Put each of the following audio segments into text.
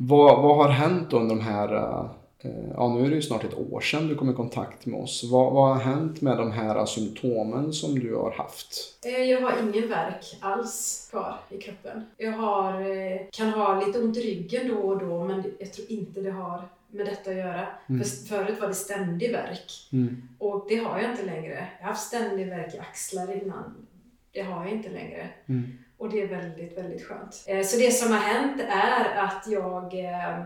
Vad, vad har hänt under de här, eh, ja nu är det ju snart ett år sedan du kom i kontakt med oss. Vad, vad har hänt med de här symptomen som du har haft? Eh, jag har ingen värk alls kvar i kroppen. Jag har, eh, kan ha lite ont i ryggen då och då men jag tror inte det har med detta att göra. Mm. För förut var det ständig värk Mm. och det har jag inte längre. Jag har haft ständig värk i axlar innan. Det har jag inte längre. Mm. Och det är väldigt, väldigt skönt. Eh, Så det som har hänt är att jag... eh,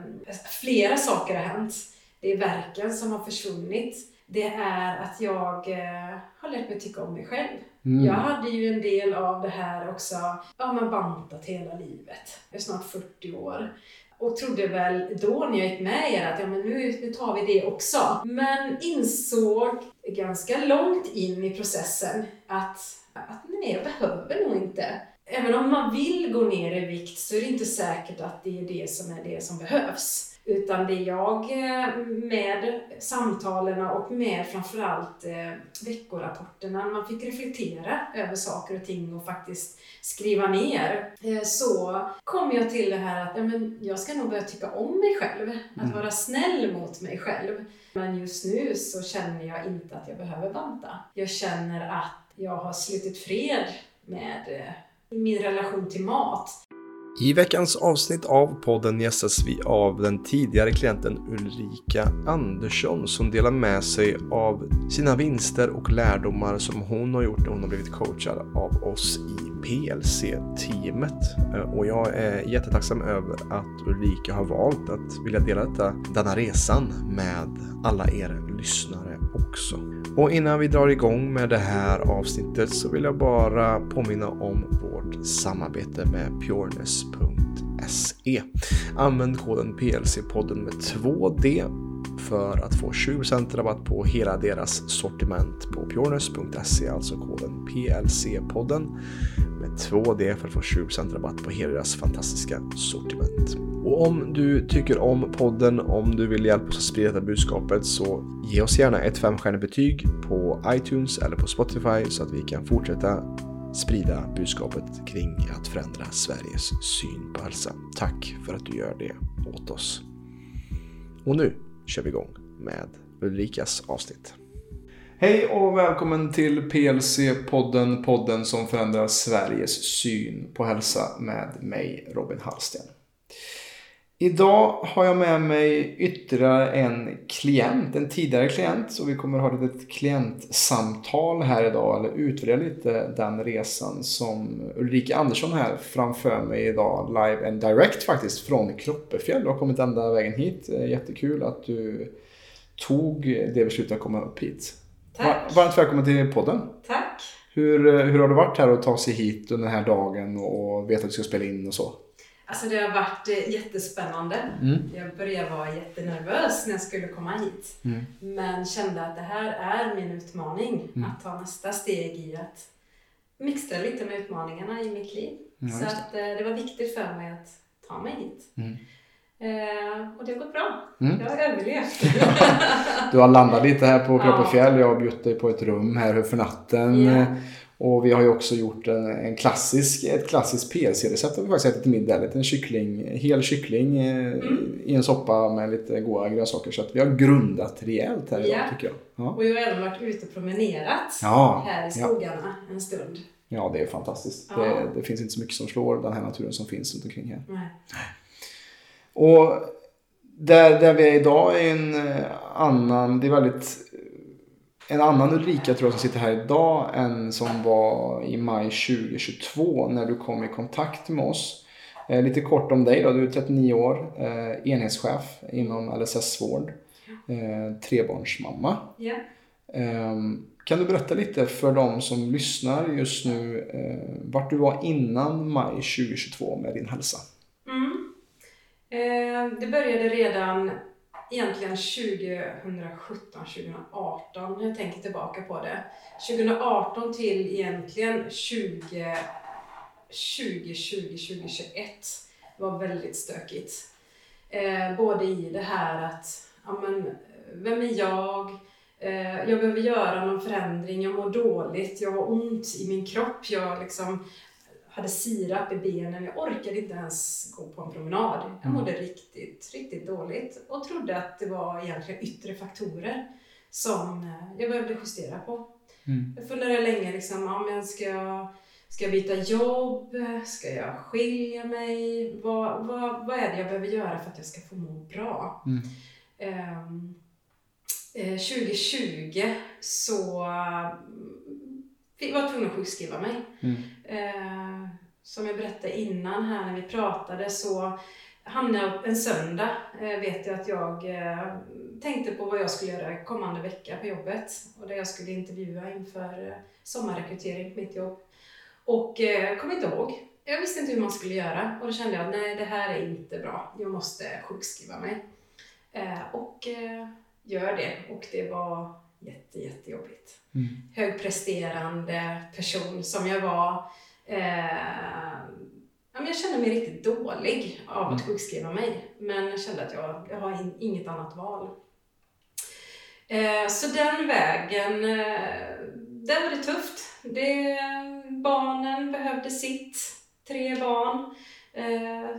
Flera saker har hänt. Det är verken som har försvunnit. Det är att jag eh, har lärt mig tycka om mig själv. Mm. Jag hade ju en del av det här också, ja men bantat hela livet. Jag är snart 40 år. Och trodde väl då när jag gick med er att ja, men nu, nu tar vi det också. Men insåg ganska långt in i processen att, att nej, jag behöver nog inte. Även om man vill gå ner i vikt så är det inte säkert att det är det som är det som behövs. Utan det är jag eh, med samtalen och med framförallt eh, veckorapporterna, när man fick reflektera över saker och ting och faktiskt skriva ner, eh, så kom jag till det här att ja, men jag ska nog börja tycka om mig själv. Att Mm. vara snäll mot mig själv. Men just nu så känner jag inte att jag behöver banta. Jag känner att jag har slutit fred med min relation till mat. I veckans avsnitt av podden gästas vi av den tidigare klienten Ulrika Andersson som delar med sig av sina vinster och lärdomar som hon har gjort när hon har blivit coachad av oss i PLC-teamet. Eh, och jag är jättetacksam över att Ulrika har valt att vilja dela detta, denna resan med alla er lyssnare också. Och innan vi drar igång med det här avsnittet så vill jag bara påminna om vårt samarbete med pureness.se. Använd koden PLC-podden med 2D för att få 20% rabatt på hela deras sortiment på pureness.se, alltså koden PLC-podden med 2D för att få 20% rabatt på hela deras fantastiska sortiment. Och om du tycker om podden, om du vill hjälpa oss att sprida detta budskapet så ge oss gärna ett femstjärnigt betyg på iTunes eller på Spotify så att vi kan fortsätta sprida budskapet kring att förändra Sveriges syn på hälsa. Tack för att du gör det åt oss. Och nu kör vi igång med Ulrikas avsnitt. Hej och välkommen till PLC-podden, podden som förändrar Sveriges syn på hälsa med mig, Robin Hallsten. Idag har jag med mig ytterligare en klient, en tidigare klient. Så vi kommer ha ett litet klientsamtal här idag, eller utvärdera lite den resan som Ulrika Andersson här framför mig idag, live and direct faktiskt, från Kroppefjäll. Du har kommit ända vägen hit. Eh, Jättekul att du tog det beslutet att komma upp hit. Tack! Var- Varmt välkommen till podden. Tack! Hur, eh, hur har det varit här att ta sig hit under den här dagen och veta att du ska spela in och så? Alltså det har varit eh, jättespännande. Mm. Jag började vara jättenervös när jag skulle komma hit. Mm. Men kände att det här är min utmaning. Mm. Att ta nästa steg i att mixtra lite med utmaningarna i mitt liv. Ja, så att eh, det var viktigt för mig att ta mig hit. Mm. Eh, och det har gått bra. Mm. Jag har överlevt. Du har landat lite här på Ja. Kroppefjäll. Jag har bjudit dig på ett rum här för natten. Ja. Och vi har ju också gjort en, en klassisk, ett klassiskt PLC-recept har vi faktiskt ätit till middag. En kyckling, hel kyckling eh, Mm. i en soppa med lite goda grönsaker. Så att vi har grundat rejält här idag Ja. tycker jag. Ja. och jag har även varit ute och promenerat Ja, här i ja. skogarna en stund. ja, det är fantastiskt. Ja. Det, det finns inte så mycket som slår den här naturen som finns runt omkring här. Nej. Och där, där vi är idag är en eh, annan, det är väldigt en annan Ulrika tror jag som sitter här idag än som var i maj 2022 när du kom i kontakt med oss. Eh, lite kort om dig då, du är 39 år, eh, enhetschef inom LSS-vård, eh, trebarnsmamma. Ja. Ehm, Kan du berätta lite för de som lyssnar just nu eh, vart du var innan maj 2022 med din hälsa? Mm. Eh, det började redan egentligen 2017, 2018 när jag tänker tillbaka på det. 2018 till egentligen 20, 2020, 2021 var väldigt stökigt. Eh, både i det här att, ja men, vem är jag? Eh, jag behöver göra någon förändring, jag mår dåligt, jag har ont i min kropp, jag liksom hade sirap i benen, jag orkade inte ens gå på en promenad. Jag Mm. mådde riktigt dåligt och trodde att det var egentligen yttre faktorer som eh, jag behövde justera på. Mm. Jag funderade länge, liksom, ja, men ska, jag, ska jag byta jobb? Ska jag skilja mig? Vad, vad, vad är det jag behöver göra för att jag ska få må bra? Mm. Ehm, eh, 2020 så eh, var tvungen att sjukskriva mig. Mm. Eh, som jag berättade innan här när vi pratade så hamnade jag en söndag, eh, vet jag att jag eh, tänkte på vad jag skulle göra kommande vecka på jobbet och där jag skulle intervjua inför eh, sommarrekrytering på mitt jobb. Och eh, kom inte ihåg. Jag visste inte hur man skulle göra och då kände jag att nej, det här är inte bra. Jag måste sjukskriva mig. Eh, och eh, gör det och det var jätte, jättejobbigt. Mm. Högpresterande person som jag var. Eh, ja, jag kände mig riktigt dålig av att Mm. sjukskriva mig. Men jag kände att jag, jag har in, inget annat val. Eh, så den vägen, eh, där var det tufft. Det, barnen behövde sitt. Tre barn. Eh,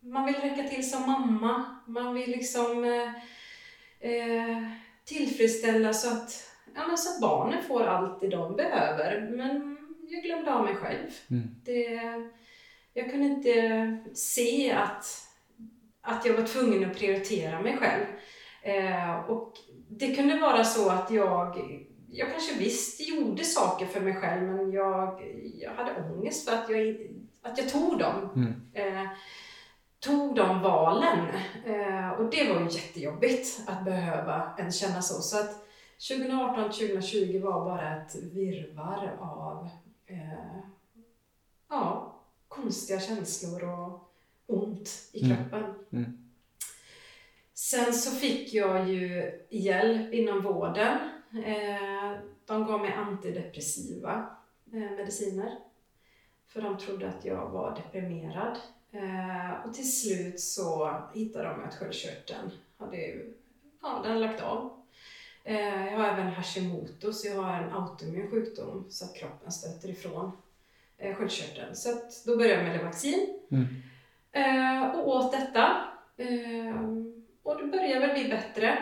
man vill räcka till som mamma. Man vill liksom eh, eh, tillfredsställa så att, ja, men så att barnen får allt det de behöver. Men jag glömde av mig själv. Mm. Det, jag kunde inte se att, att jag var tvungen att prioritera mig själv. Eh, och det kunde vara så att jag, jag kanske visst gjorde saker för mig själv men jag, jag hade ångest för att jag, att jag tog dem. Mm. Eh, tog de valen. Eh, och det var ju jättejobbigt att behöva en känna så. Så att 2018-2020 var bara ett virrvarr av eh, ja, konstiga känslor och ont i Mm. kroppen. Mm. Sen så fick jag ju hjälp inom vården. Eh, de gav mig antidepressiva eh, mediciner. För de trodde att jag var deprimerad. Eh, och till slut så hittade de att sköldkörteln hade ju, ja, den lagt av. Eh, jag har även Hashimoto, så jag har en autoimmun sjukdom så att kroppen stöter ifrån eh, sköldkörteln. Så att då började jag med Levaxin Mm. eh, och åt detta. Eh, och det började väl bli bättre.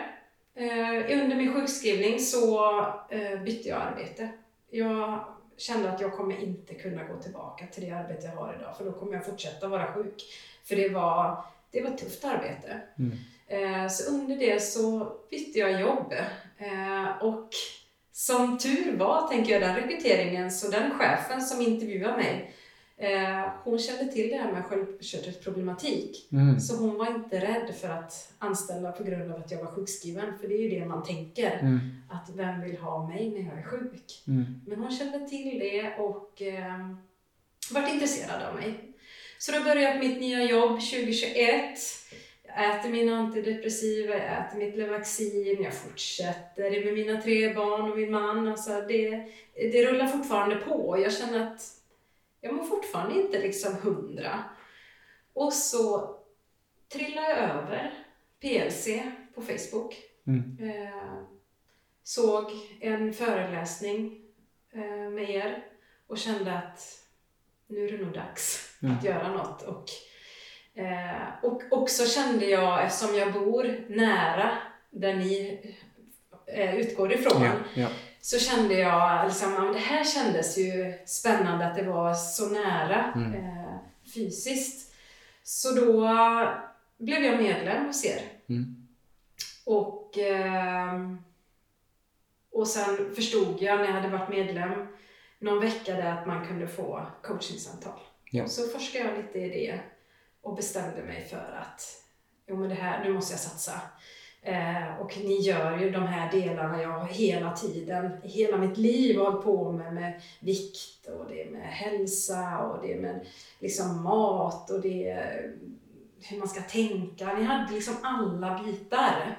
Eh, under min sjukskrivning så eh, bytte jag arbete. Jag kände att jag kommer inte kunna gå tillbaka till det arbete jag har idag för då kommer jag fortsätta vara sjuk. För det var, det var ett tufft arbete. Mm. Eh, så under det så bytte jag jobb. Eh, och som tur var, tänker jag, den rekryteringen, så den chefen som intervjuade mig, eh, hon kände till det här med sköldkörtelproblematik. Mm. Så hon var inte rädd för att anställa på grund av att jag var sjukskriven, för det är ju det man tänker. Mm. Att vem vill ha mig när jag är sjuk? Mm. Men hon kände till det och eh, vart intresserad av mig. Så då började jag på mitt nya jobb 2021. Jag äter mina antidepressiva, jag äter mitt Levaxin, jag fortsätter med mina tre barn och min man. Alltså det, det rullar fortfarande på. Jag känner att jag mår fortfarande inte liksom hundra. Och så trillar jag över PLC på Facebook. Mm. Eh, såg en föreläsning eh, med er och kände att nu är det nog dags Mm. att göra något. Och, eh, och också kände jag, eftersom jag bor nära där ni eh, utgår ifrån, Ja, ja. Så kände jag liksom, det här kändes ju spännande att det var så nära Mm. eh, fysiskt. Så då blev jag medlem hos er. Mm. Och, ehm, och sen förstod jag när jag hade varit medlem någon vecka där att man kunde få coachingsamtal. Ja. Så forskade jag lite i det och bestämde mig för att jo, men det här, nu måste jag satsa. Eh, och ni gör ju de här delarna jag hela tiden, hela mitt liv har hållit på med, med vikt och det med hälsa och det med liksom mat och det hur man ska tänka. Ni hade liksom alla bitar.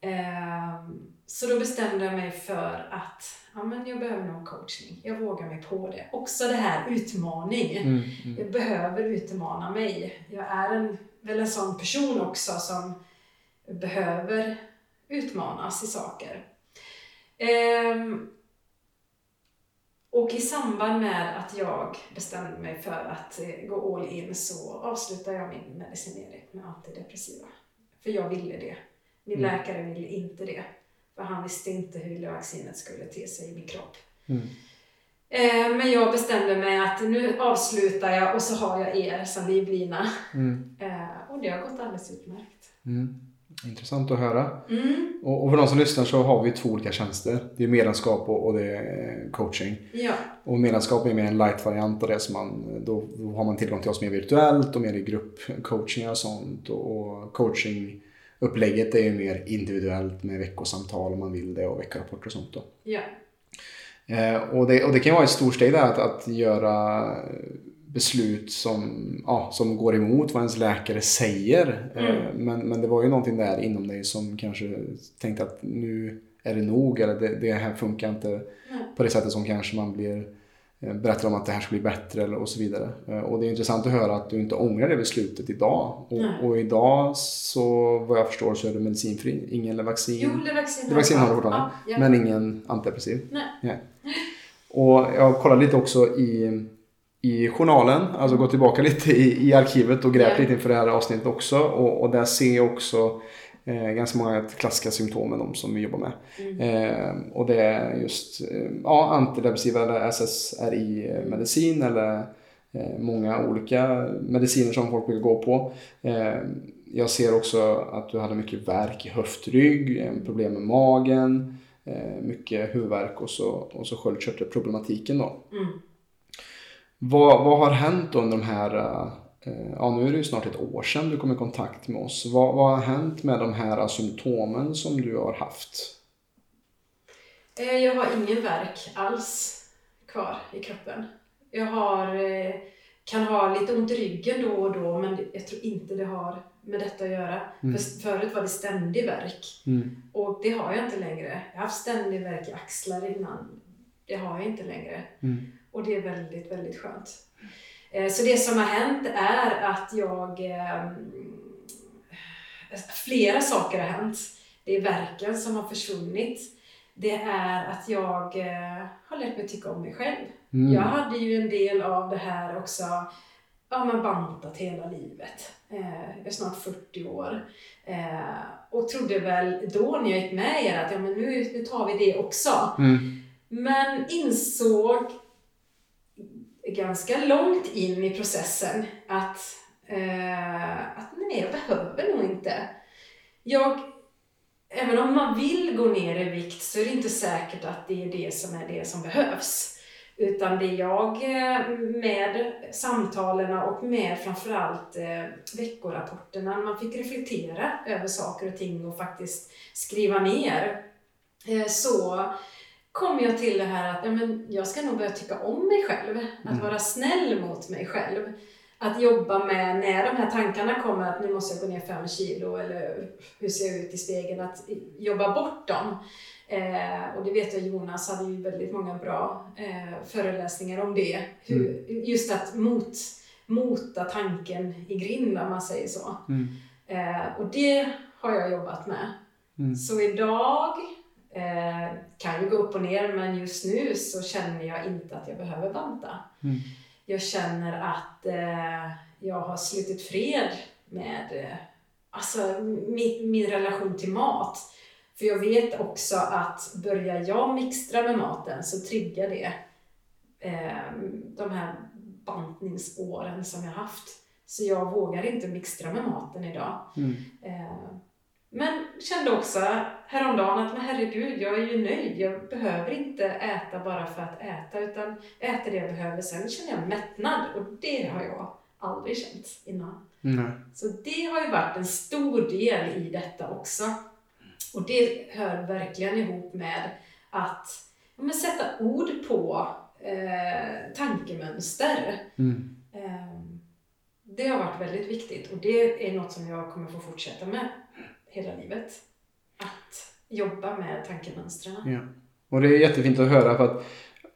Ehm, så då bestämde jag mig för att ja, men jag behöver nog coachning. Jag vågar mig på det. Också det här utmaning. Mm. Mm. Jag behöver utmana mig. Jag är en, väl en sån person också som behöver utmanas i saker. Ehm, Och i samband med att jag bestämde mig för att eh, gå all in så avslutade jag min medicinering med antidepressiva. För jag ville det. Min Mm. läkare ville inte det. För han visste inte hur vaccinet skulle te sig i min kropp. Mm. Eh, Men jag bestämde mig att nu avslutar jag och så har jag er som livlina. Mm. Eh, Och det har gått alldeles utmärkt. Mm. Intressant att höra. Mm. Och, och för de som lyssnar så har vi två olika tjänster. Det är medlemskap och, och det är coaching. Ja, Och medlemskap är mer en light-variant av det som man, då, då har man tillgång till oss mer virtuellt och mer i gruppcoaching och sånt. Och, och coachingupplägget är ju mer individuellt med veckosamtal om man vill det och veckorapporter och sånt då. ja, Eh, och, det, och det kan vara ett stort steg där att, att göra beslut som, ja, som går emot vad ens läkare säger. Eh, Mm. men, men det var ju någonting där inom dig som kanske tänkte att nu är det nog eller det, det här funkar inte Nej. på det sättet som kanske man blir eh, berättar om att det här ska bli bättre eller, och så vidare. Eh, Och det är intressant att höra att du inte ångrar det beslutet idag. Och, och idag så vad jag förstår så är du medicinfri. Ingen vaccin. Jo, är vaccin har du fortfarande. Ja, ja. Men ingen antidepressiv. Nej. Och jag kollade lite också i, i journalen, alltså gått tillbaka lite i, i arkivet och grävt Ja. lite inför det här avsnittet också. Och, och där ser jag också eh, ganska många klassiska symptom med de som vi jobbar med. Mm. Eh, och det är just eh, ja, antidepressiva eller SSRI-medicin eller eh, många olika mediciner som folk brukar gå på. Eh, jag ser också att du hade mycket värk i höftrygg, eh, problem med magen, mycket huvudvärk och så, och så sköldkörtelproblematiken då. Mm. Vad, vad har hänt under de här, eh, ja nu är det ju snart ett år sedan du kom i kontakt med oss. Vad, vad har hänt med de här symptomen som du har haft? Eh, Jag har ingen värk alls kvar i kroppen. Jag har, eh, kan ha lite ont i ryggen då och då men jag tror inte det har med detta att göra. Mm. För förut var det ständig värk Mm. och det har jag inte längre. Jag har haft ständig värk i axlar innan. Det har jag inte längre. Mm. Och det är väldigt, väldigt skönt. Eh, Så det som har hänt är att jag... eh, Flera saker har hänt. Det är verken som har försvunnit. Det är att jag eh, har lärt mig tycka om mig själv. Mm. Jag hade ju en del av det här också, ja men bantat hela livet. Eh, jag är snart 40 år. Eh, och trodde väl då när jag gick med er att ja, men nu, nu tar vi det också. Mm. Men insåg ganska långt in i processen att, eh, att nej, jag behöver nog inte. Jag, även om man vill gå ner i vikt så är det inte säkert att det är det som är det som behövs. Utan det jag eh, med samtalen och med framförallt eh, veckorapporterna, när man fick reflektera över saker och ting och faktiskt skriva ner, eh, så kom jag till det här att men jag ska nog börja tycka om mig själv. Att Mm. vara snäll mot mig själv. Att jobba med, när de här tankarna kommer att nu måste jag gå ner fem kilo eller hur ser jag ut i spegeln, att jobba bort dem. Eh, och det vet jag Jonas hade ju väldigt många bra eh, föreläsningar om det. Hur, Just att mot, mota tanken i grind om man säger så. Mm. Eh, och det har jag jobbat med. Mm. Så idag eh, kan ju gå upp och ner men just nu så känner jag inte att jag behöver banta. Mm. Jag känner att eh, jag har slutit fred med eh, alltså, min, min relation till mat. För jag vet också att börjar jag mixtra med maten så triggar det eh, de här bantningsåren som jag haft. Så jag vågar inte mixtra med maten idag. Mm. Eh, Men kände också häromdagen att men herregud, jag är ju nöjd. Jag behöver inte äta bara för att äta utan äter det jag behöver. Sen känner jag mättnad och det har jag aldrig känt innan. Nej. Så det har ju varit en stor del i detta också. Och det hör verkligen ihop med att men sätta ord på eh, tankemönster. Mm. Eh, det har varit väldigt viktigt och det är något som jag kommer få fortsätta med hela livet. Att jobba med tankemönstren. Ja. Och det är jättefint att höra för att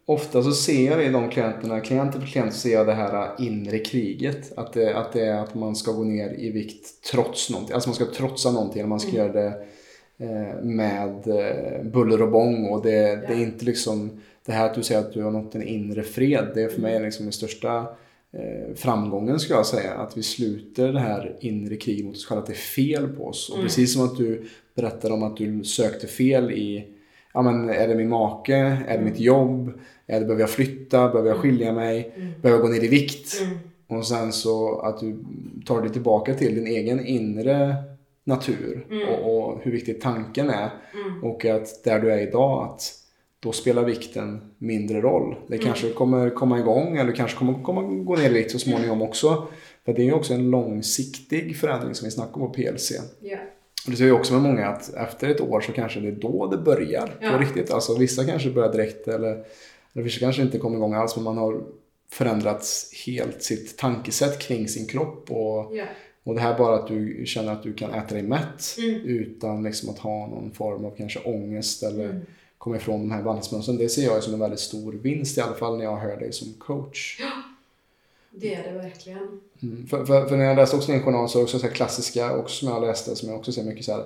ofta så ser jag i de klienterna, klient efter klient, ser jag det här inre kriget. Att det, att det är att man ska gå ner i vikt trots någonting. Alltså man ska trotsa någonting eller man ska Mm. göra det eh, med eh, buller och bång och det, ja. det är inte liksom det här att du säger att du har nått en inre fred. Det är för mig liksom den största framgången skulle jag säga. Att vi sluter det här inre kriget mot oss själva, att det är fel på oss. Och mm. precis som att du berättade om att du sökte fel i ja, men är det min make? Är det mitt mm. jobb? Är det, behöver jag flytta? Behöver jag skilja mig? Mm. Behöver jag gå ner i vikt? Mm. Och sen så att du tar dig tillbaka till din egen inre natur mm. och, och, hur viktig tanken är. Mm. Och att där du är idag, att då spelar vikten mindre roll. Det mm. kanske kommer komma igång eller kanske kommer, kommer gå ner i vikt så småningom också. För det är ju också en långsiktig förändring som vi snackar om på PLC. Yeah. Och det ser vi också med många att efter ett år så kanske det är då det börjar ja. på riktigt. Alltså vissa kanske börjar direkt eller, eller vissa kanske inte kommer igång alls men man har förändrats helt sitt tankesätt kring sin kropp. Och, yeah. och det här bara att du känner att du kan äta dig mätt mm. utan liksom att ha någon form av kanske ångest eller mm. Komma ifrån de här vandringsmönstren. Det ser jag som en väldigt stor vinst i alla fall när jag hör dig som coach. Ja, det är det verkligen. Mm. För, för, för, när jag läste också din journal så också så klassiska också som jag läste som jag också ser mycket så här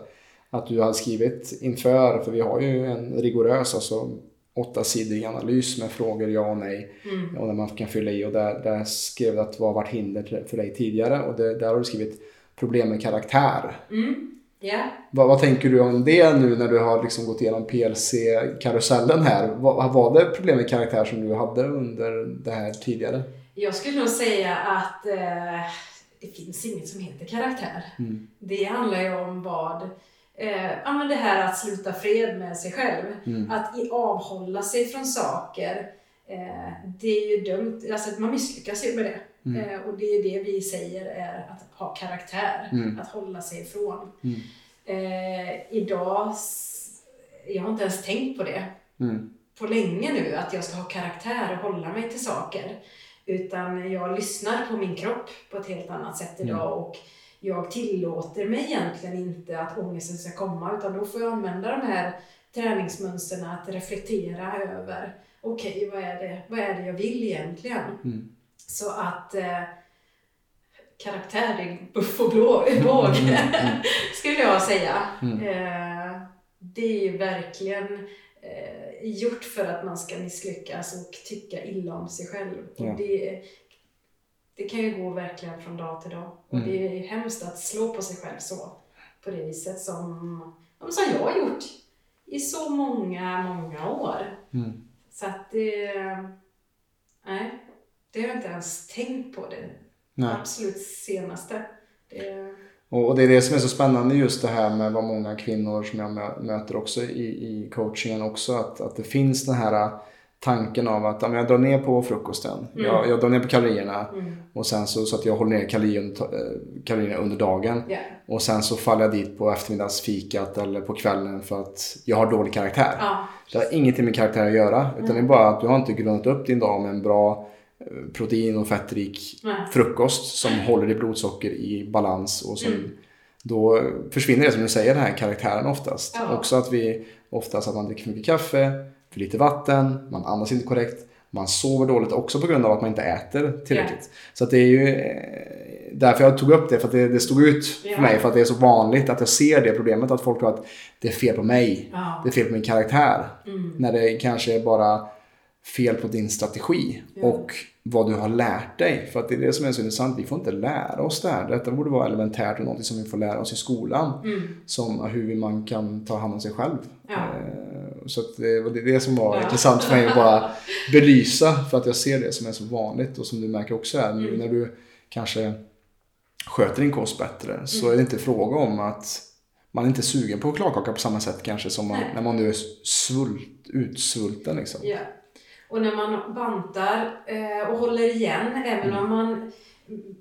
att du hade skrivit inför, för vi har ju en rigorös alltså åttasidig analys med frågor ja och nej. Mm. Och där man kan fylla i och där, där skrev du att vad har varit hinder för dig tidigare och det, där har du skrivit problem med karaktär. Mm. Yeah. Vad, vad, tänker du om det nu när du har liksom gått igenom PLC-karusellen här? Vad, var det problem med karaktär som du hade under det här tidigare? Jag skulle nog säga att eh, det finns inget som heter karaktär. Mm. Det handlar ju om vad Eh, ja, men det här att sluta fred med sig själv. Mm. Att i, avhålla sig från saker. Eh, det är ju dumt. Alltså, man misslyckas ju med det. Mm. Eh, och det är det vi säger är att ha karaktär. Mm. Att hålla sig ifrån. Mm. Eh, idag, jag har inte ens tänkt på det mm. på länge nu. Att jag ska ha karaktär och hålla mig till saker. Utan jag lyssnar på min kropp på ett helt annat sätt idag. Mm. Och jag tillåter mig egentligen inte att ångesten ska komma utan då får jag använda de här träningsmönstren att reflektera över okej, okay, vad, är det, vad är det jag vill egentligen? Mm. Så att eh, karaktär är buff och blå, båg, mm, mm, mm. skulle jag säga. Eh, det är ju verkligen eh, gjort för att man ska misslyckas och tycka illa om sig själv. Ja. Och det det kan ju gå verkligen från dag till dag. Och mm. det är ju hemskt att slå på sig själv så. På det viset som, som jag har gjort i så många, många år. Mm. Så att det... Nej, det har jag inte ens tänkt på det nej. absolut senaste. Det, och det är det som är så spännande just det här med vad många kvinnor som jag möter också i, i coachingen också. Att, att det finns den här tanken av att jag drar ner på frukosten, mm. jag, jag drar ner på kalorierna mm. och sen så, så att jag håller ner kalorierna under dagen. Yeah. Och sen så faller jag dit på eftermiddagsfikat eller på kvällen för att jag har dålig karaktär. Ah. Det har ingenting med karaktär att göra utan mm. det är bara att du har inte grundat upp din dag med en bra protein och fettrik frukost som håller ditt blodsocker i balans och som mm. då försvinner det som du säger, den här karaktären oftast. Ja. Också att vi oftast att man dricker för mycket kaffe, för lite vatten, man andas inte korrekt, man sover dåligt också på grund av att man inte äter tillräckligt. Yeah. Så det är ju eh, därför jag tog upp det, för att det, det stod ut för yeah. mig. För att det är så vanligt att jag ser det problemet, att folk tror att det är fel på mig. Det är fel på min karaktär. Mm. När det kanske är bara fel på din strategi. Yeah. Och vad du har lärt dig. För att det är det som är så intressant. Vi får inte lära oss det här. Detta borde vara elementärt och något som vi får lära oss i skolan. Mm. Som hur man kan ta hand om sig själv. Ja. Eh, så det var det som var ja. intressant för mig att bara belysa. För att jag ser det som är så vanligt och som du märker också är nu mm. när du kanske sköter din kost bättre. Så mm. är det inte fråga om att man är inte sugen på chokladkaka på samma sätt kanske som man, när man nu är svult, utsvulten. Liksom. Yeah. Och när man bantar eh, och håller igen, även mm. om man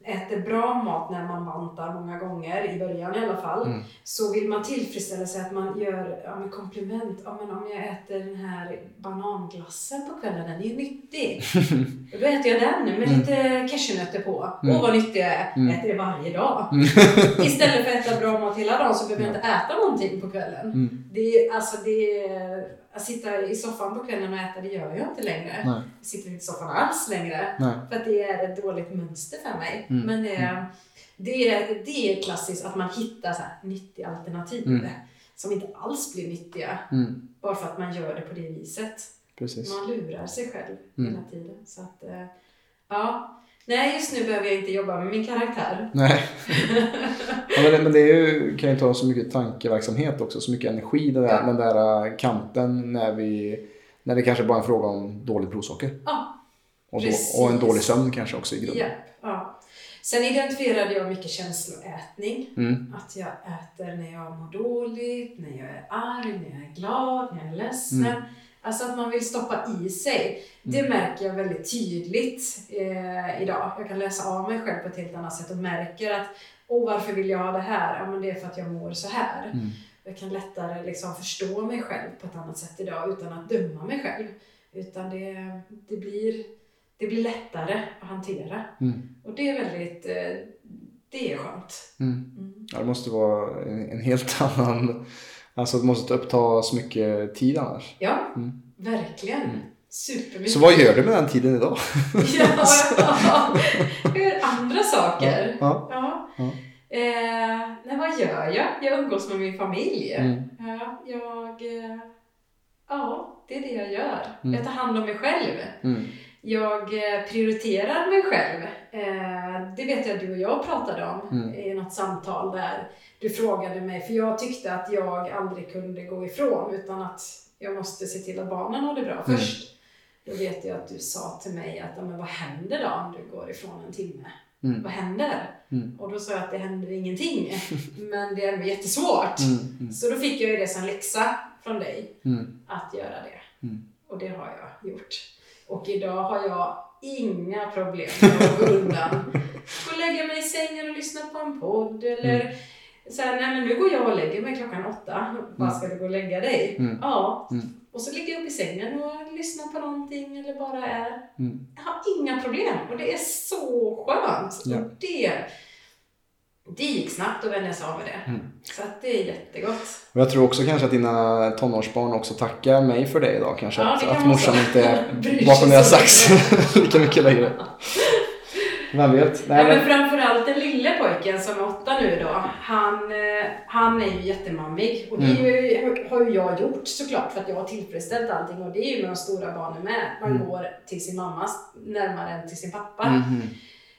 äter bra mat när man bantar många gånger, i början i alla fall, mm. så vill man tillfredsställa sig att man gör ja, med komplement. Ja, men om jag äter den här bananglassen på kvällen, den är ju nyttig. Då äter jag den med mm. lite cashewnötter på. Mm. Åh vad nyttig jag är! Mm. Äter det varje dag. Mm. Istället för att äta bra mat hela dagen så behöver jag inte äta någonting på kvällen. Mm. Det är, alltså det är, att sitta i soffan på kvällen och äta, det gör jag inte längre. Nej. Jag sitter inte i soffan alls längre. Nej. För att det är ett dåligt mönster för mig. Mm. Men det, mm. det, är, det är klassiskt att man hittar så här nyttiga alternativ. Mm. som inte alls blir nyttiga. Mm. Bara för att man gör det på det viset. Precis. Man lurar sig själv Mm. hela tiden. Så att, eh, ja. Nej, just nu behöver jag inte jobba med min karaktär. Nej. ja, men, det, men det är ju, kan ju ta så mycket tankeverksamhet också, så mycket energi den där, Ja. den där äh, kanten när, vi, när det kanske bara är en fråga om dåligt blodsocker. Ja, Och, då, och en dålig sömn kanske också i grunden. ja, ja. Sen identifierade jag mycket känsloätning. Mm. Att jag äter när jag mår dåligt, när jag är arg, när jag är glad, när jag är ledsen. Mm. Alltså att man vill stoppa i sig. Det märker jag väldigt tydligt eh, idag. Jag kan läsa av mig själv på ett helt annat sätt och märker att Åh, varför vill jag ha det här? Ja, men det är för att jag mår så här. Mm. Jag kan lättare liksom förstå mig själv på ett annat sätt idag utan att döma mig själv. Utan det, det, blir, det blir lättare att hantera. Mm. Och det är väldigt, eh, det är skönt. Mm. Mm. Ja, det måste vara en, en helt annan... Alltså det måste uppta så mycket tid annars. Ja, Mm. verkligen. Mm. Supermycket. Så vad gör du med den tiden idag? ja, ja. Jag gör andra saker. Ja. Ja. Ja. Eh, nej, vad gör jag? Jag umgås med min familj. Mm. Ja, jag... Eh, ja, det är det jag gör. Mm. Jag tar hand om mig själv. Jag eh, prioriterar mig själv. Eh, det vet jag att du och jag pratade om Mm. i något samtal där du frågade mig, för jag tyckte att jag aldrig kunde gå ifrån utan att jag måste se till att barnen har det bra Mm. först. Då vet jag att du sa till mig att, "Ja, men vad händer då om du går ifrån en timme? Mm. Vad händer? Mm. Och då sa jag att det händer ingenting, men det är ändå jättesvårt. Mm. Mm. Så då fick jag ju det som läxa från dig, Mm. att göra det. Och det har jag gjort. Och idag har jag inga problem med att gå undan. Gå och lägga mig i sängen och lyssna på en podd eller Mm. säga nej men nu går jag och lägger mig klockan åtta. Vad Mm. ska du gå och lägga dig? Mm. Ja. Mm. Och så ligger jag upp i sängen och lyssnar på någonting eller bara är. Mm. Jag har inga problem och det är så skönt. Ja. Och det, det gick snabbt att vänja sig av med det. Mm. Så att det är jättegott. Och jag tror också kanske att dina tonårsbarn också tackar mig för det idag kanske. Ja, att, det kan att morsan inte är bakom deras sax lika mycket längre. Vem vet? Nej, Nej, men framförallt den lille pojken som är åtta nu då, han, eh, han är ju jättemammig. Och det ju, har ju jag gjort såklart för att jag har tillfredsställt allting och det är ju med de stora barnen med. Man Mm. går till sin mamma närmare än till sin pappa. Mhm.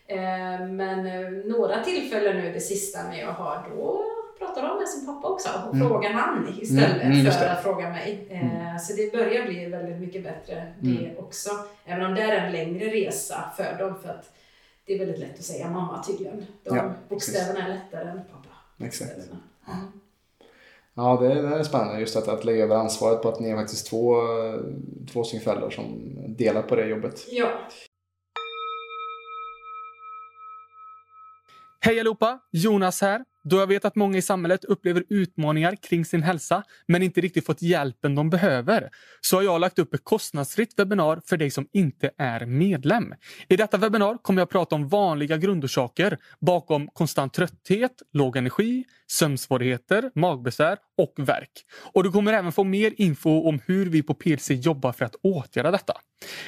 Eh, Men eh, några tillfällen nu det sista när jag har då pratar de med sin pappa också och Mm. frågar han istället Mm, mm, just för det. att fråga mig. Eh, Så det börjar bli väldigt mycket bättre det Mm. också. Även om det är en längre resa för dem för att det är väldigt lätt att säga mamma tydligen. De Ja, bokstäverna är lättare än pappa. Exakt. bokstäverna. Mm. Ja, det, det är spännande just att, att lägga över ansvaret på att ni är faktiskt två, två som delar på det jobbet. Ja, Hej allihopa! Jonas här. Då jag vet att många i samhället upplever utmaningar kring sin hälsa men inte riktigt fått hjälpen de behöver så har jag lagt upp ett kostnadsfritt webbinar för dig som inte är medlem. I detta webbinar kommer jag prata om vanliga grundorsaker bakom konstant trötthet, låg energi, sömnsvårigheter, magbesvär och värk. Och du kommer även få mer info om hur vi på PLC jobbar för att åtgärda detta.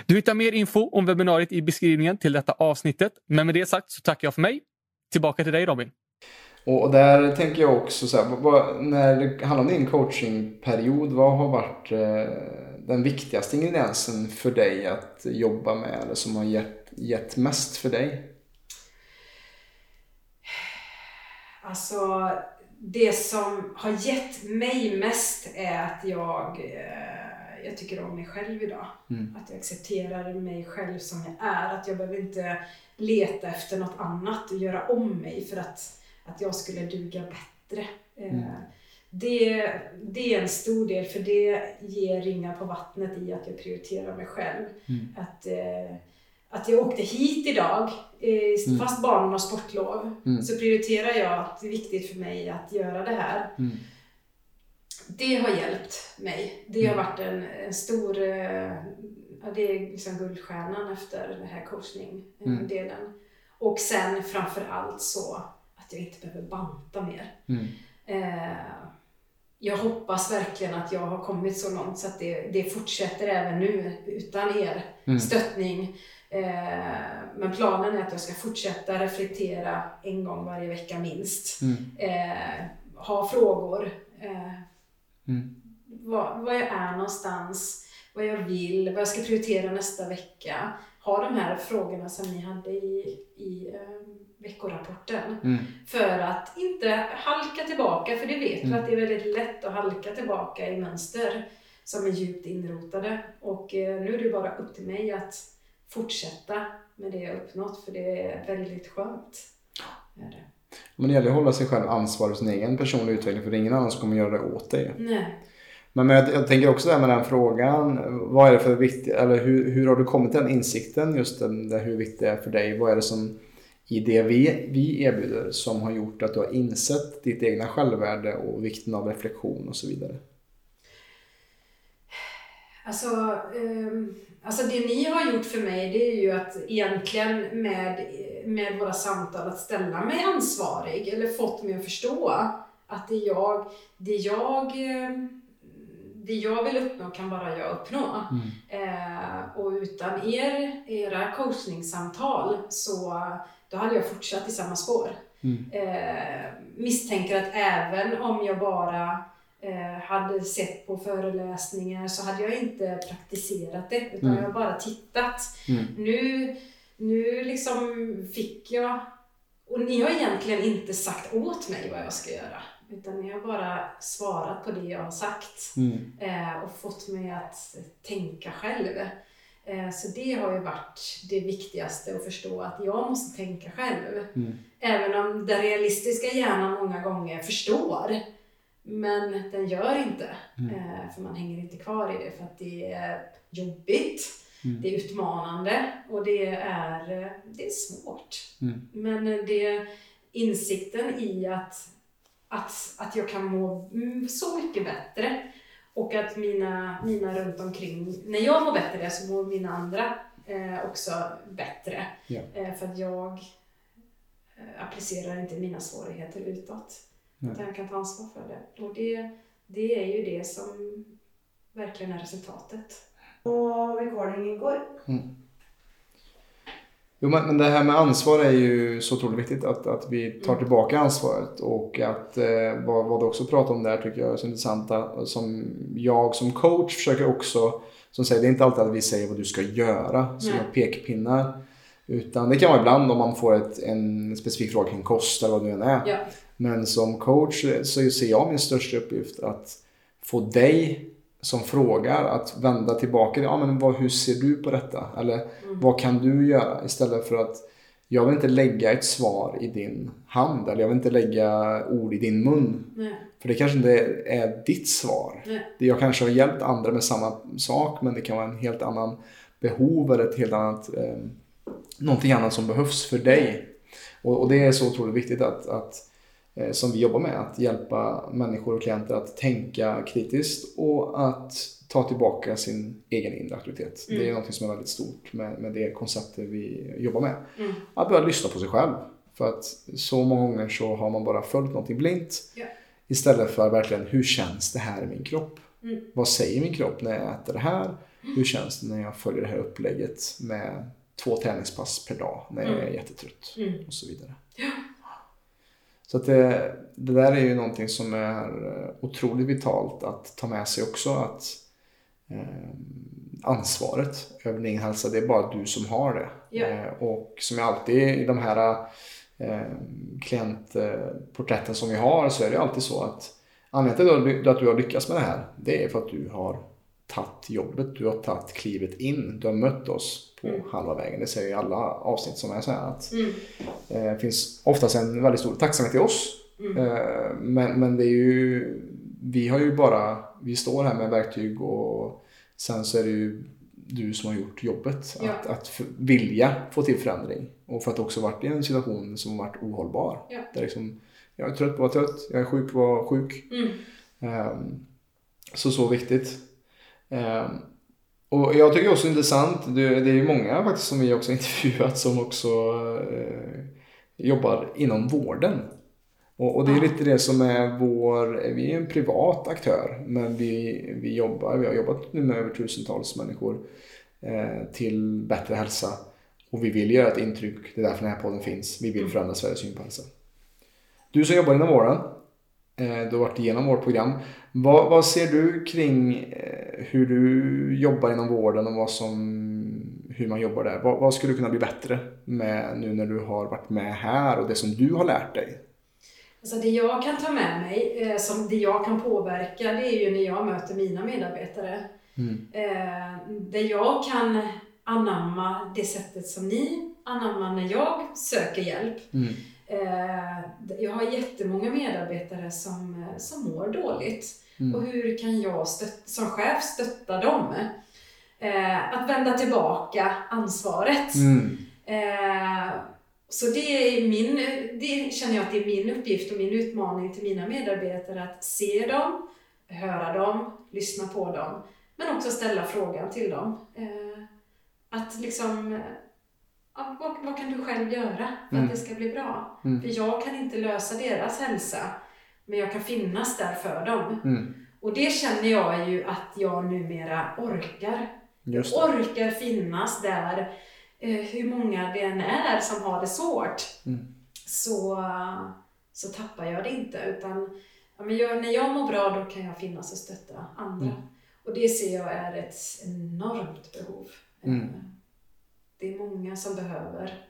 Du hittar mer info om webbinariet i beskrivningen till detta avsnittet. Men med det sagt så tackar jag för mig. Tillbaka till dig Robin. Och där tänker jag också så här, vad- vad, när det handlar om din coachingperiod, vad har varit eh, den viktigaste ingrediensen för dig att jobba med eller som har gett, gett mest för dig? alltså det som har gett mig mest är att jag, eh, jag tycker om mig själv idag. Mm. Att jag accepterar mig själv som jag är. Att jag behöver inte leta efter något annat och göra om mig för att, att jag skulle duga bättre. Eh, Mm. Det, det är en stor del för det ger ringar på vattnet i att jag prioriterar mig själv. Mm. Att, eh, att jag åkte hit idag, eh, Mm. fast barnen har sportlov, Mm. så prioriterar jag att det är viktigt för mig att göra det här. Det har hjälpt mig. Det har Mm. varit en, en stor... eh, Ja, det är liksom guldstjärnan efter den här coachning-delen. Mm. Och sen framför allt så att jag inte behöver banta mer. Mm. Eh, jag hoppas verkligen att jag har kommit så långt så att det, det fortsätter även nu utan er Mm. stöttning. Eh, men planen är att jag ska fortsätta reflektera en gång varje vecka minst Mm. eh, ha frågor. Eh, Mm. Var, var jag är någonstans, vad jag vill, vad jag ska prioritera nästa vecka. Ha de här frågorna som ni hade i, i eh, veckorapporten. Mm. För att inte halka tillbaka, för det vet vi Mm. att det är väldigt lätt att halka tillbaka i mönster som är djupt inrotade. Och eh, nu är det bara upp till mig att fortsätta med det jag uppnått, för det är väldigt skönt. Är det. Men det gäller att hålla sig själv ansvarig för sin egen personliga utveckling för det är ingen annan som kommer göra det åt dig. Nej. Men, men jag, jag tänker också där med den frågan. Vad är det för viktigt, eller hur, hur har du kommit till den insikten just den, där hur viktigt det är för dig? Vad är det som i det vi, vi erbjuder som har gjort att du har insett ditt egna självvärde och vikten av reflektion och så vidare? Alltså, ehm, alltså det ni har gjort för mig det är ju att egentligen med, med våra samtal att ställa mig ansvarig eller fått mig att förstå att det jag, det jag, ehm, det jag vill uppnå kan bara jag uppnå. Eh, och utan er, era coachningssamtal så då hade jag fortsatt i samma spår. Mm. Eh, misstänker att även om jag bara eh, hade sett på föreläsningar så hade jag inte praktiserat det utan Mm. jag bara tittat. Mm. Nu, nu liksom fick jag, och ni har egentligen inte sagt åt mig vad jag ska göra utan ni har bara svarat på det jag har sagt Mm. eh, och fått mig att tänka själv. Eh, så det har ju varit det viktigaste att förstå att jag måste tänka själv. Mm. Även om den realistiska hjärnan många gånger förstår. Men den gör inte. Mm. Eh, för man hänger inte kvar i det för att det är jobbigt. Mm. Det är utmanande och det är, det är svårt. Mm. Men det insikten i att, att, att jag kan må så mycket bättre och att mina, mina runt omkring, när jag mår bättre så mår mina andra eh, också bättre. Ja. Eh, för att jag eh, applicerar inte mina svårigheter utåt. Nej. Utan jag kan ta ansvar för det. Och det, det är ju det som verkligen är resultatet. Och recording igår. Jo, men, det här med ansvar är ju så otroligt viktigt. Att, att vi tar Mm. tillbaka ansvaret. Och att eh, vad, vad du också pratar om där tycker jag är så intressant. Som jag som coach försöker också, som säger, det är inte alltid att vi säger vad du ska göra som pekpinnar. Utan det kan vara ibland om man får ett, en specifik fråga kring kost eller vad det nu än är. Ja. Men som coach så ser jag min största uppgift att få dig som frågar att vända tillbaka. Ja, men vad, hur ser du på detta? Eller Mm. vad kan du göra? Istället för att jag vill inte lägga ett svar i din hand eller jag vill inte lägga ord i din mun. Nej. För det kanske inte är ditt svar. Nej. Jag kanske har hjälpt andra med samma sak men det kan vara en helt annan behov eller ett helt annat, eh, någonting annat som behövs för dig. Och, och det är så otroligt viktigt att, att som vi jobbar med, att hjälpa människor och klienter att tänka kritiskt och att ta tillbaka sin egen inre auktoritet. Det är Mm. något som är väldigt stort med, med det konceptet vi jobbar med. Mm. Att börja lyssna på sig själv. För att så många gånger så har man bara följt någonting blint. Ja. Istället för verkligen, hur känns det här i min kropp? Mm. Vad säger min kropp när jag äter det här? Hur känns det när jag följer det här upplägget med två träningspass per dag när jag är Mm. jättetrött? Mm. Och så vidare. Så det, det där är ju någonting som är eh, otroligt vitalt att ta med sig också. Att eh, ansvaret över din hälsa, det är bara du som har det. Ja. Eh, och som jag alltid i de här eh, klientporträtten som vi har så är det alltid så att anledningen till att du har lyckats med det här, det är för att du har tagit jobbet, du har tagit klivet in, du har mött oss på Mm. halva vägen. Det säger ju alla avsnitt som är så här att Mm. eh, det finns oftast en väldigt stor tacksamhet till oss. Mm. Eh, men, men det är ju, vi har ju bara, vi står här med verktyg och sen så är det ju du som har gjort jobbet. Ja. Att, att för, vilja få till förändring. Och för att också varit i en situation som varit ohållbar. Ja. Där liksom, jag är trött på att vara trött, jag är sjuk på att vara sjuk. Ehm, så så viktigt. Ehm, och jag tycker också intressant, det, det är ju många faktiskt som vi också intervjuat som också eh, jobbar inom vården. Och, och det är lite det som är vår, vi är en privat aktör men vi, vi jobbar, vi har jobbat nu med över tusentals människor eh, till bättre hälsa. Och vi vill göra ett intryck, det är därför den här podden finns. Vi vill Mm. förändra Sveriges syn på hälsa. Du som jobbar inom vården, Du har varit igenom vårt program. Vad, vad ser du kring eh, hur du jobbar inom vården och vad som, hur man jobbar där? Vad, vad skulle kunna bli bättre med nu när du har varit med här och det som du har lärt dig? Alltså det jag kan ta med mig, eh, som det jag kan påverka, det är ju när jag möter mina medarbetare. Mm. Eh, där jag kan anamma det sättet som ni anammar när jag söker hjälp. Mm. Eh, jag har jättemånga medarbetare som, eh, som mår dåligt. Mm. Och hur kan jag som chef stötta dem? Eh, att vända tillbaka ansvaret. Mm. Så det, är min, det känner jag att det är min uppgift och min utmaning till mina medarbetare att se dem, höra dem, lyssna på dem, men också ställa frågan till dem. Att liksom, ja, vad, vad kan du själv göra för Mm. att det ska bli bra? Mm. För jag kan inte lösa deras hälsa, men jag kan finnas där för dem. Mm. Och det känner jag ju att jag numera orkar. Orkar finnas där, eh, hur många det än är som har det svårt, Mm. så, så tappar jag det inte. Utan ja, men jag, när jag mår bra, då kan jag finnas och stötta andra. Mm. Och det ser jag är ett enormt behov. Eh, Mm. Det är många som behöver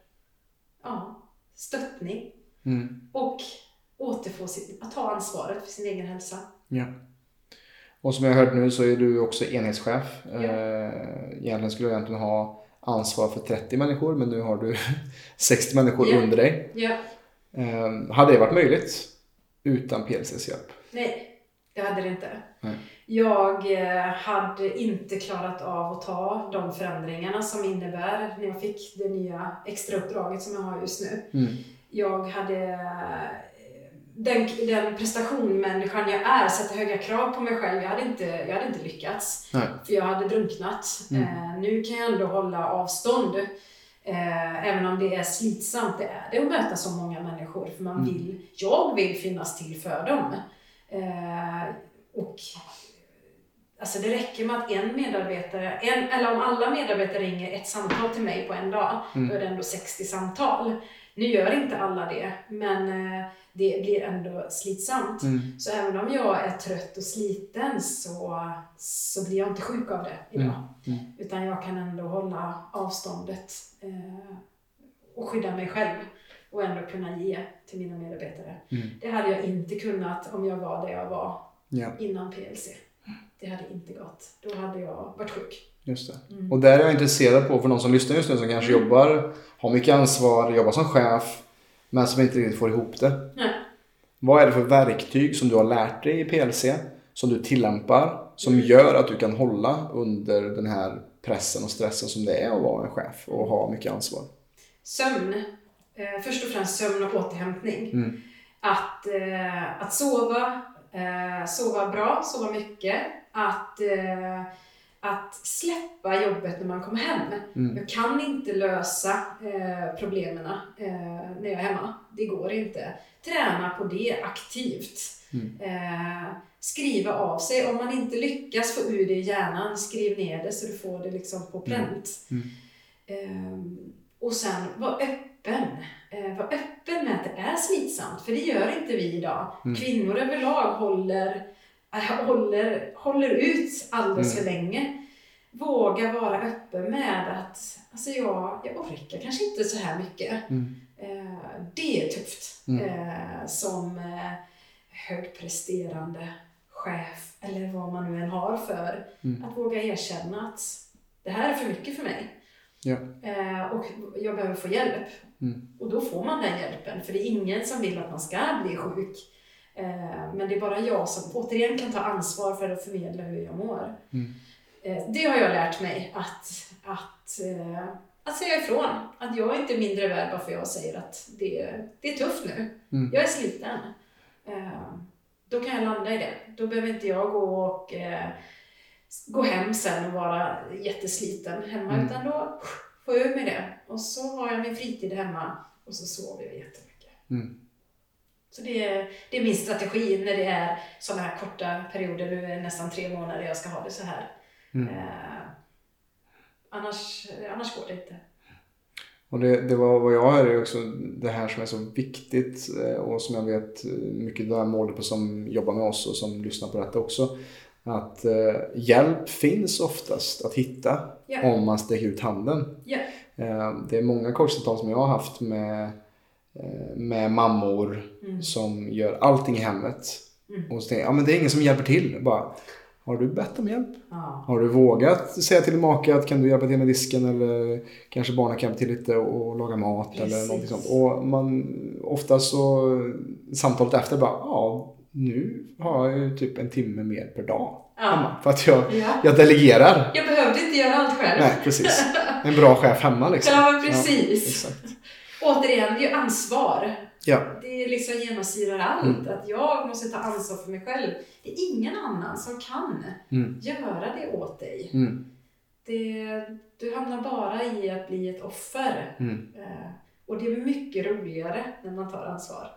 ja, stöttning Mm. och återfå sitt, att ta ansvaret för sin egen hälsa. Ja. Och som jag har hört nu så är du också enhetschef. Ja. Eh, egentligen skulle du egentligen ha ansvar för 30 människor men nu har du 60 människor Ja. under dig. Ja, Eh, hade det varit möjligt utan PLCs hjälp? nej, det hade det inte. Nej. Jag eh, hade inte klarat av att ta de förändringarna som innebär när jag fick det nya extrauppdraget som jag har just nu. Mm. Jag hade eh, den, den prestationmänniskan jag är, sätter höga krav på mig själv. Jag hade inte, jag hade inte lyckats. Nej. För jag hade drunknat. Mm. Eh, nu kan jag ändå hålla avstånd. Eh, även om det är slitsamt, det är det att möta så många människor. För man Mm. vill, jag vill finnas till för dem. Eh, och Alltså det räcker med att en medarbetare, en, eller om alla medarbetare ringer ett samtal till mig på en dag, Mm. då är det ändå 60 samtal. Nu gör inte alla det, men eh, det blir ändå slitsamt. Mm. Så även om jag är trött och sliten så, så blir jag inte sjuk av det idag. Mm. Mm. Utan jag kan ändå hålla avståndet eh, och skydda mig själv och ändå kunna ge till mina medarbetare. Mm. Det hade jag inte kunnat om jag var där jag var Ja, innan PLC. Det hade inte gått. Då hade jag varit sjuk. just det. Mm. Och där är jag intresserad på, för de som lyssnar just nu som kanske Mm. jobbar, har mycket ansvar, jobbar som chef, men som inte riktigt får ihop det. Nej. Vad är det för verktyg som du har lärt dig i PLC, som du tillämpar, som Mm. gör att du kan hålla under den här pressen och stressen som det är att vara en chef och ha mycket ansvar? Sömn. Eh, först och främst sömn och återhämtning. Mm. Att, eh, att sova, eh, sova bra, sova mycket. Att, eh, att släppa jobbet när man kommer hem. Mm. Jag kan inte lösa eh, problemen eh, när jag är hemma. Det går inte. Träna på det aktivt. Mm. Skriva av sig. Om man inte lyckas få ur det i hjärnan, skriv ner det så du får det liksom på pränt. Mm. Ehm, och sen var öppen. Eh, var öppen med att det är slitsamt, för det gör inte vi idag. Mm. Kvinnor överlag håller, äh, håller, håller ut alldeles för länge. Våga vara öppen med att alltså jag, jag orkar kanske inte så här mycket. Mm. Eh, det är tufft Mm. eh, som eh, högpresterande chef eller vad man nu än har för Mm. att våga erkänna att det här är för mycket för mig. Ja. Eh, och jag behöver få hjälp. Mm. Och då får man den hjälpen, för det är ingen som vill att man ska bli sjuk. Eh, men det är bara jag som återigen kan ta ansvar för att förmedla hur jag mår. Mm. Eh, det har jag lärt mig, att, att, eh, att säga ifrån. Att jag är inte mindre värd bara för jag säger att det, det är tufft nu. Mm. Jag är sliten. Då kan jag landa i det. Då behöver inte jag gå och gå hem sen och vara jättesliten hemma. Mm. Utan då jag ur mig det. Och så har jag min fritid hemma och så sover jag jättemycket. Mm. Så det är, det är min strategi när det är sådana här korta perioder. Nu är nästan tre månader jag ska ha det så här. Mm. Eh, annars, annars går det inte. Och det, det var vad jag hör är också det här som är så viktigt eh, och som jag vet mycket av målgrupper som jobbar med oss och som lyssnar på detta också. Att eh, hjälp finns oftast att hitta Ja. om man sträcker ut handen. Ja. Eh, det är många coachsamtal som jag har haft med, eh, med mammor Mm. som gör allting i hemmet. Mm. Och så tänker jag, ja men det är ingen som hjälper till. Bara, har du bett om hjälp? Ja. Har du vågat säga till din make att kan du hjälpa till med disken eller kanske barnen kan hjälpa till lite och laga mat eller Precis. någonting sånt. Och man, ofta så samtalet efter bara, ja nu har jag ju typ en timme mer per dag hemma. Ja. För att jag, ja. jag delegerar. Jag behövde inte göra allt själv. Nej, precis. En bra chef hemma liksom. Ja, precis. exakt. Återigen, det är ju ansvar. Ja, Det liksom genomsyrar allt. Att jag måste ta ansvar för mig själv. Det är ingen annan som kan Mm. göra det åt dig. mm, Det, du hamnar bara i att bli ett offer. mm, Eh, och det är mycket roligare när man tar ansvar.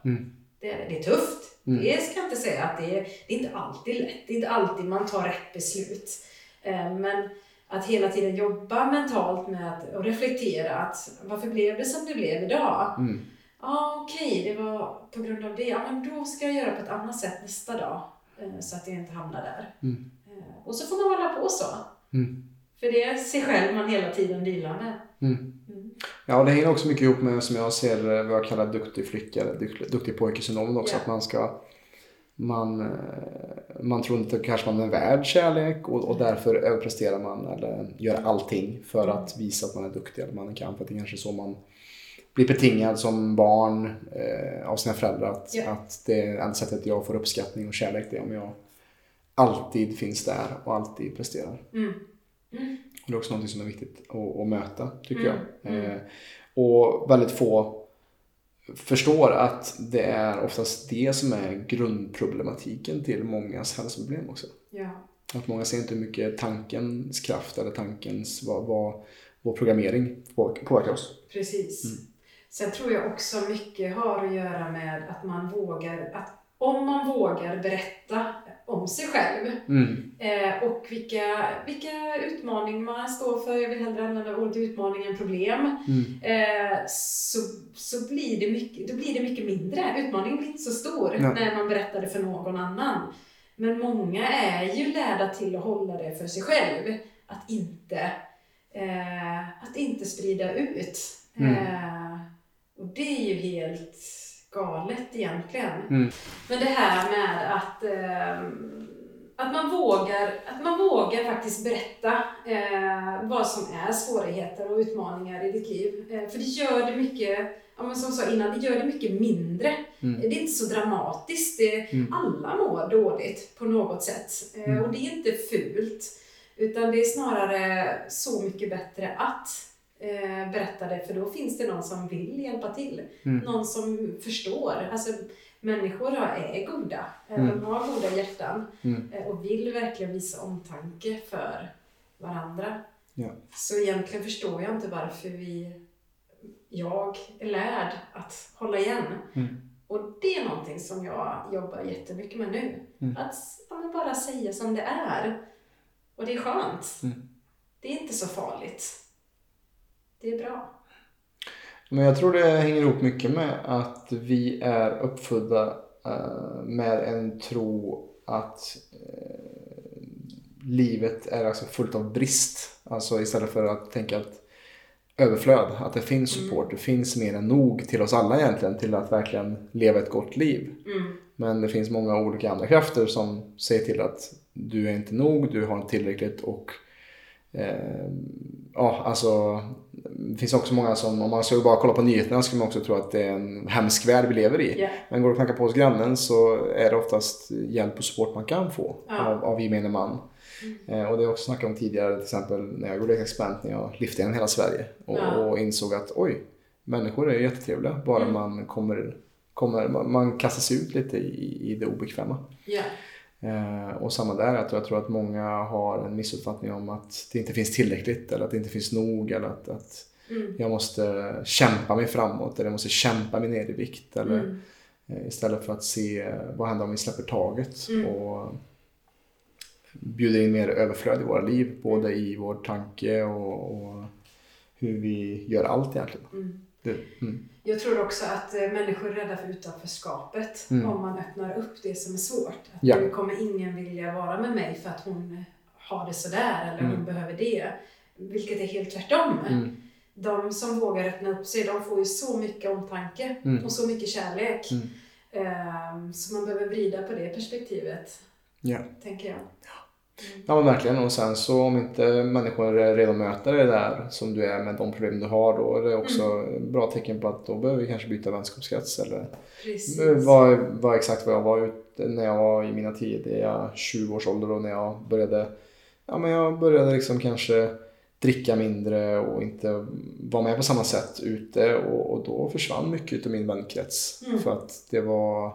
Det är, det är tufft. Mm. Det ska jag inte säga att det är, det är inte alltid lätt. Det är inte alltid man tar rätt beslut. Eh, Men att hela tiden jobba mentalt med att och reflektera att varför blev det som det blev idag? mm, Ja, okej, det var på grund av det. Ja, men då ska jag göra på ett annat sätt nästa dag. eh, Så att jag inte hamnar där. Mm. Eh, Och så får man hålla på så. mm, För det är sig själv man hela tiden dealar med. mm. Mm. Ja, det hänger också mycket ihop med som jag ser eh, vad jag kallar duktig flicka eller duk- duktig pojke-syndromet också. Ja. Att man ska man, eh, man tror inte kanske man är värd kärlek och, och därför överpresterar man eller gör allting för att visa att man är duktig eller man kan. För att det kanske är så man blir betingad som barn eh, av sina föräldrar. Att, Ja. att det enda sättet jag får uppskattning och kärlek det är om jag alltid finns där och alltid presterar. Mm. Och det är också något som är viktigt att, att möta, tycker Mm, jag. Eh, och väldigt få förstår att det är oftast det som är grundproblematiken till mångas hälsoproblem också. Ja. Att många ser inte hur mycket tankens kraft eller tankens, vad, vad vår programmering påverkar oss. Precis. Mm. Sen tror jag också mycket har att göra med att man vågar, att om man vågar berätta om sig själv Mm. eh, och vilka, vilka utmaningar man står för, jag vill hellre använda ordet utmaning än problem, Mm. eh, så, så blir det mycket, då blir det mycket mindre. Utmaningen blir inte så stor Nej. när man berättar det för någon annan. Men många är ju lärda till att hålla det för sig själv. Att inte, eh, att inte sprida ut. Mm. Eh, och det är ju helt galet egentligen. Mm. Men det här med att, eh, att, man vågar, att man vågar faktiskt berätta eh, vad som är svårigheter och utmaningar i ditt liv. Eh, för det gör det mycket, ja, men som jag sa innan, det gör det mycket mindre. Mm. Det är inte så dramatiskt. Det, Mm. Alla mår dåligt på något sätt. Eh, Mm. Och det är inte fult. Utan det är snarare så mycket bättre att eh, berätta det för då finns det någon som vill hjälpa till. Mm. Någon som förstår. Alltså, människor är goda. Eh, Mm. De har goda hjärtan Mm. eh, och vill verkligen visa omtanke för varandra. Ja. Så egentligen förstår jag inte varför vi, jag är lärd att hålla igen. Mm. Och det är någonting som jag jobbar jättemycket med nu. Mm. Att ja, bara säga som det är. Och det är skönt. Mm. Det är inte så farligt. Det är bra. Men jag tror det hänger ihop mycket med att vi är uppfödda eh, med en tro att eh, livet är alltså fullt av brist. Alltså istället för att tänka att överflöd, att det finns support, det finns mer än nog till oss alla egentligen till att verkligen leva ett gott liv. Mm. Men det finns många olika andra krafter som säger till att du är inte nog, du har inte tillräckligt och eh, ja, alltså det finns också många som, om man skulle bara kolla på nyheterna skulle man också tro att det är en hemsk värld vi lever i. Ja. Men går du och knackar på hos grannen så är det oftast hjälp och support man kan få Ja. av, av gemene man. Eh, och det har jag också snackat om tidigare, till exempel när jag gjorde experiment när jag lyfte genom hela Sverige och, Ja. och insåg att oj, människor är jättetrevliga bara Mm. man kommer, kommer man, man kastas ut lite i, i det obekväma. Ja. Eh, och samma där, att jag tror att många har en missuppfattning om att det inte finns tillräckligt eller att det inte finns nog eller att, att Mm. jag måste kämpa mig framåt eller jag måste kämpa mig ner i vikt. Eller, Mm. eh, Istället för att se vad händer om vi släpper taget Mm. och bjuder in mer överflöd i våra liv. Både i vår tanke och, och hur vi gör allt egentligen. Mm. Det. Jag tror också att eh, människor är rädda för utanförskapet Mm. om man öppnar upp det som är svårt. Att Ja. Nu kommer ingen vilja vara med mig för att hon har det sådär eller Mm. hon behöver det. Vilket är helt tvärtom. Mm. De som vågar öppna upp sig, de får ju så mycket omtanke Mm. och så mycket kärlek. Mm. Ehm, Så man behöver vrida på det perspektivet, Ja. tänker jag. Ja, men verkligen. Och sen så om inte människor är redo att möta det där som du är med de problem du har, då är det också ett bra tecken på att då behöver vi kanske byta vänskapskrets eller Precis. var, var exakt vad jag var ute när jag var i mina tidiga 20 års ålder och när jag började, ja men jag började liksom kanske dricka mindre och inte vara med på samma sätt ute och, och då försvann mycket av min vänkrets Mm. för att det var eh,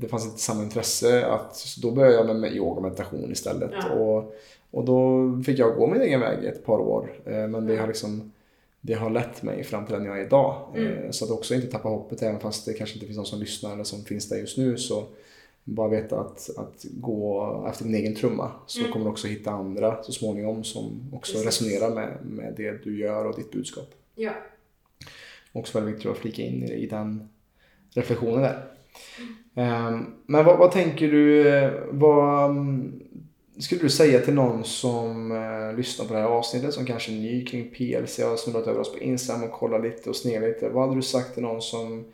det fanns inte samma intresse att så då började jag med yoga och meditation istället Ja. och, och då fick jag gå min egen väg ett par år Eh, men det Mm. har liksom det har lett mig fram till den jag är idag. Mm. Eh, Så att också inte tappa hoppet även fast det kanske inte finns någon som lyssnar eller som finns där just nu. Så bara veta att, att gå efter din egen trumma så Mm. kommer du också hitta andra så småningom som också Precis. resonerar med, med det du gör och ditt budskap. Ja. Också väldigt viktigt att flika in i, i den reflektionen där. Ehm, Ehm, men vad, vad tänker du, eh, vad mm, skulle du säga till någon som eh, lyssnar på det här avsnittet som kanske är ny kring PLC och har snurrat över oss på Instagram och kollat lite och sneglat lite. Vad hade du sagt till någon som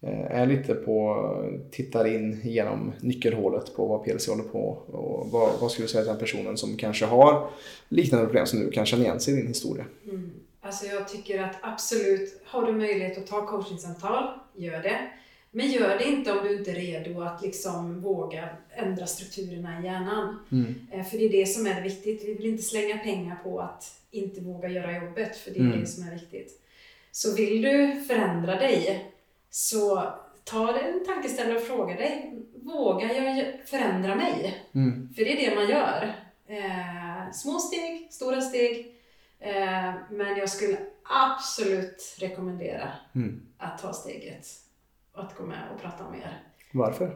eh, är lite på, tittar in genom nyckelhålet på vad PLC håller på och vad, vad skulle du säga till den personen som kanske har liknande problem som du kan känna igen sig i din historia? Mm. Alltså jag tycker att absolut, har du möjlighet att ta coachingsamtal, gör det. Men gör det inte om du inte är redo att liksom våga ändra strukturerna i hjärnan. Mm. Eh, För det är det som är viktigt. Vi vill inte slänga pengar på att inte våga göra jobbet, för det är Mm. det som är viktigt. Så vill du förändra dig, så ta en tankeställare och fråga dig, vågar jag förändra mig? Mm. För det är det man gör. Eh, små steg, stora steg. Eh, men jag skulle absolut rekommendera Mm. att ta steget att gå med och prata om er. Varför?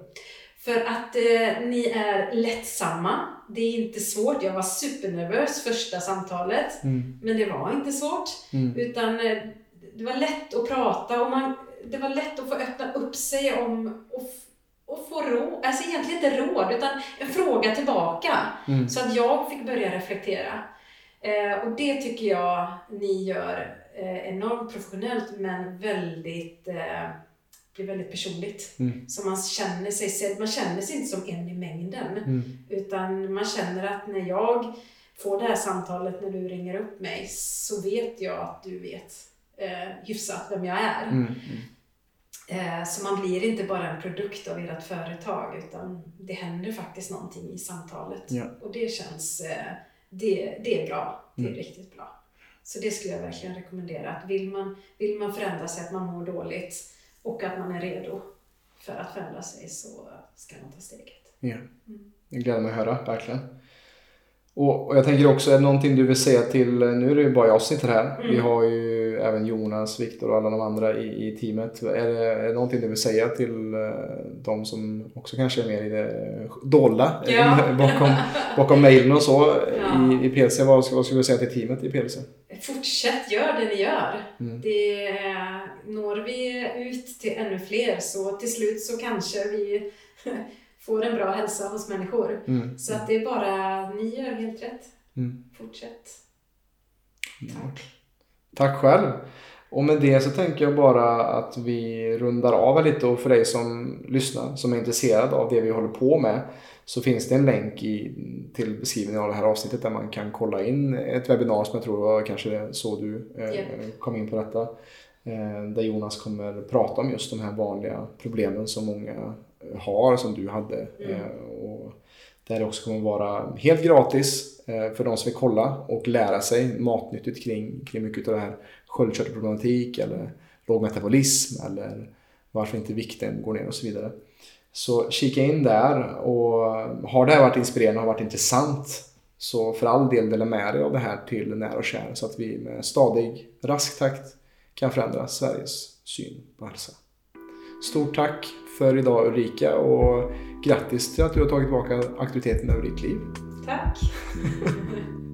För att eh, ni är lättsamma. Det är inte svårt. Jag var supernervös första samtalet. Mm. Men det var inte svårt. Mm. Utan eh, det var lätt att prata och man, det var lätt att få öppna upp sig om och, och få råd. Alltså egentligen inte råd, utan en fråga tillbaka. Mm. Så att jag fick börja reflektera. Eh, och det tycker jag ni gör eh, enormt professionellt men väldigt, eh, blir väldigt personligt. Mm. Så man känner sig sedd. Man känner sig inte som en i mängden. Mm. Utan man känner att när jag får det här samtalet när du ringer upp mig så vet jag att du vet eh, hyfsat vem jag är. Mm. Eh, så man blir inte bara en produkt av ert företag utan det händer faktiskt någonting i samtalet. Ja. Och det känns, eh, det, det är bra. Det är Mm. riktigt bra. Så det skulle jag verkligen rekommendera. Att vill, man, vill man förändra sig, att man mår dåligt och att man är redo för att förändra sig så ska man ta steget. Ja. Mm. Det gläder mig att höra, verkligen. Och, och jag tänker också, är det någonting du vill säga till, nu är det ju bara jag som sitter här. Mm. Vi har ju även Jonas, Viktor och alla de andra i, i teamet. Är det, är det någonting du vill säga till eh, de som också kanske är mer i det dolda Ja. bakom, bakom mejlen och så Ja. i, i PLC? Vad, vad skulle du säga till teamet i PLC? Fortsätt, gör det ni gör. Mm. Det, når vi ut till ännu fler så till slut så kanske vi får en bra hälsa hos människor. Mm. Så att det är bara, ni gör helt rätt. Mm. Fortsätt. Tack. Tack själv. Och med det så tänker jag bara att vi rundar av lite och för dig som lyssnar, som är intresserad av det vi håller på med, så finns det en länk i, till beskrivningen av det här avsnittet där man kan kolla in ett webbinar som jag tror var kanske så du eh, Japp. kom in på detta. Eh, där Jonas kommer prata om just de här vanliga problemen som många eh, har, som du hade. Mm. Eh, och där det också kommer vara helt gratis eh, för de som vill kolla och lära sig matnyttigt kring, kring mycket av det här sköldkörtelproblematik eller låg metabolism eller varför inte vikten går ner och så vidare. Så kika in där och har det här varit inspirerande och varit intressant så för all del dela med dig av det här till nära och kär så att vi med stadig, rask takt kan förändra Sveriges syn på hälsa. Stort tack för idag Ulrika och grattis till att du har tagit tillbaka aktiviteten över ditt liv. Tack!